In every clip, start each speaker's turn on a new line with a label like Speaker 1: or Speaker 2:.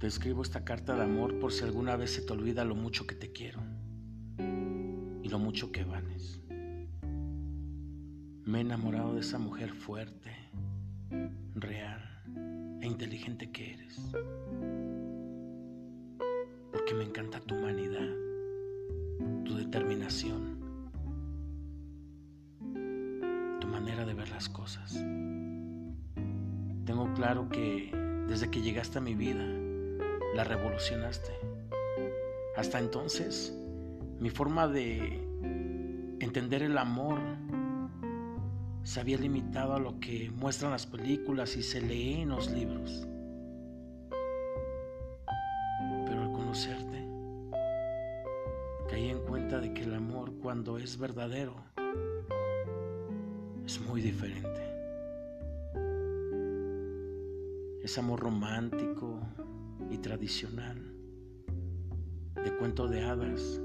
Speaker 1: Te escribo esta carta de amor por si alguna vez se te olvida lo mucho que te quiero y lo mucho que vales. Me he enamorado de esa mujer fuerte, real e inteligente que eres. Porque me encanta tu humanidad, tu determinación, tu manera de ver las cosas. Tengo claro que desde que llegaste a mi vida, la revolucionaste. Hasta entonces, mi forma de entender el amor se había limitado a lo que muestran las películas y se lee en los libros. Pero al conocerte, caí en cuenta de que el amor cuando es verdadero es muy diferente. Es amor romántico, y tradicional. De cuento de hadas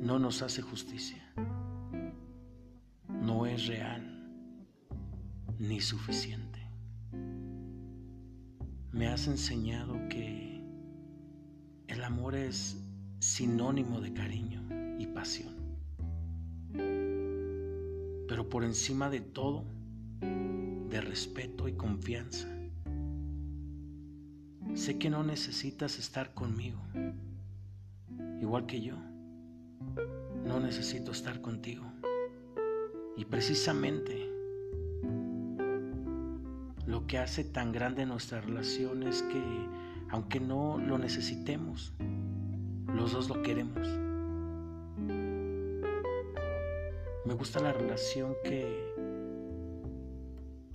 Speaker 1: no nos hace justicia, no es real ni suficiente. Me has enseñado que el amor es sinónimo de cariño y pasión, pero por encima de todo, de respeto y confianza Sé que no necesitas estar conmigo, igual que yo. No necesito estar contigo. Y precisamente lo que hace tan grande nuestra relación es que, aunque no lo necesitemos, los dos lo queremos. Me gusta la relación que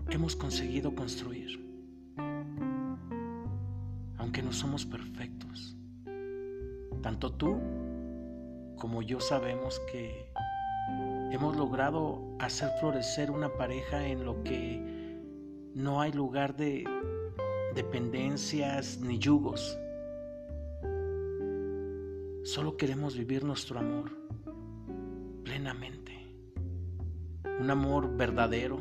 Speaker 1: hemos conseguido construir somos perfectos. Tanto tú como yo sabemos que hemos logrado hacer florecer una pareja en lo que no hay lugar de dependencias ni yugos. Solo queremos vivir nuestro amor plenamente. Un amor verdadero,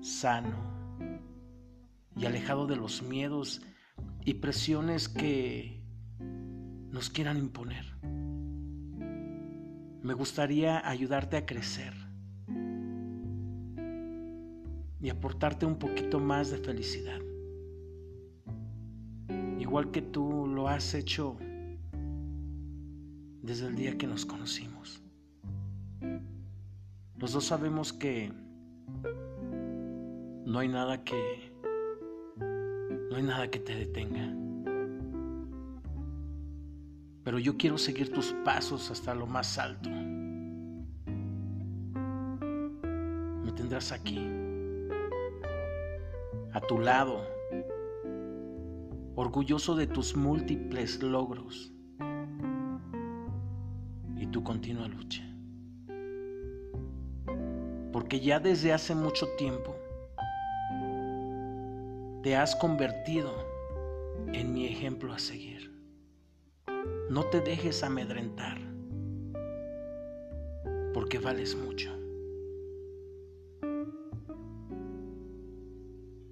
Speaker 1: sano, y alejado de los miedos y presiones que nos quieran imponer. Me gustaría ayudarte a crecer y aportarte un poquito más de felicidad. Igual que tú lo has hecho desde el día que nos conocimos. Los dos sabemos que no hay nada que no hay nada que te detenga. Pero yo quiero seguir tus pasos hasta lo más alto. Me tendrás aquí, a tu lado, orgulloso de tus múltiples logros y tu continua lucha. Porque ya desde hace mucho tiempo te has convertido en mi ejemplo a seguir. No te dejes amedrentar, porque vales mucho.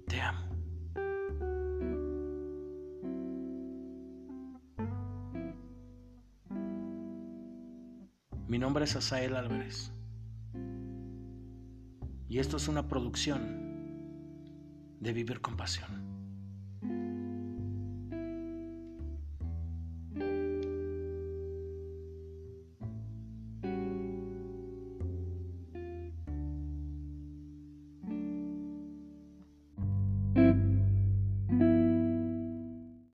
Speaker 1: Te amo. Mi nombre es Asael Álvarez y esto es una producción de vivir con pasión.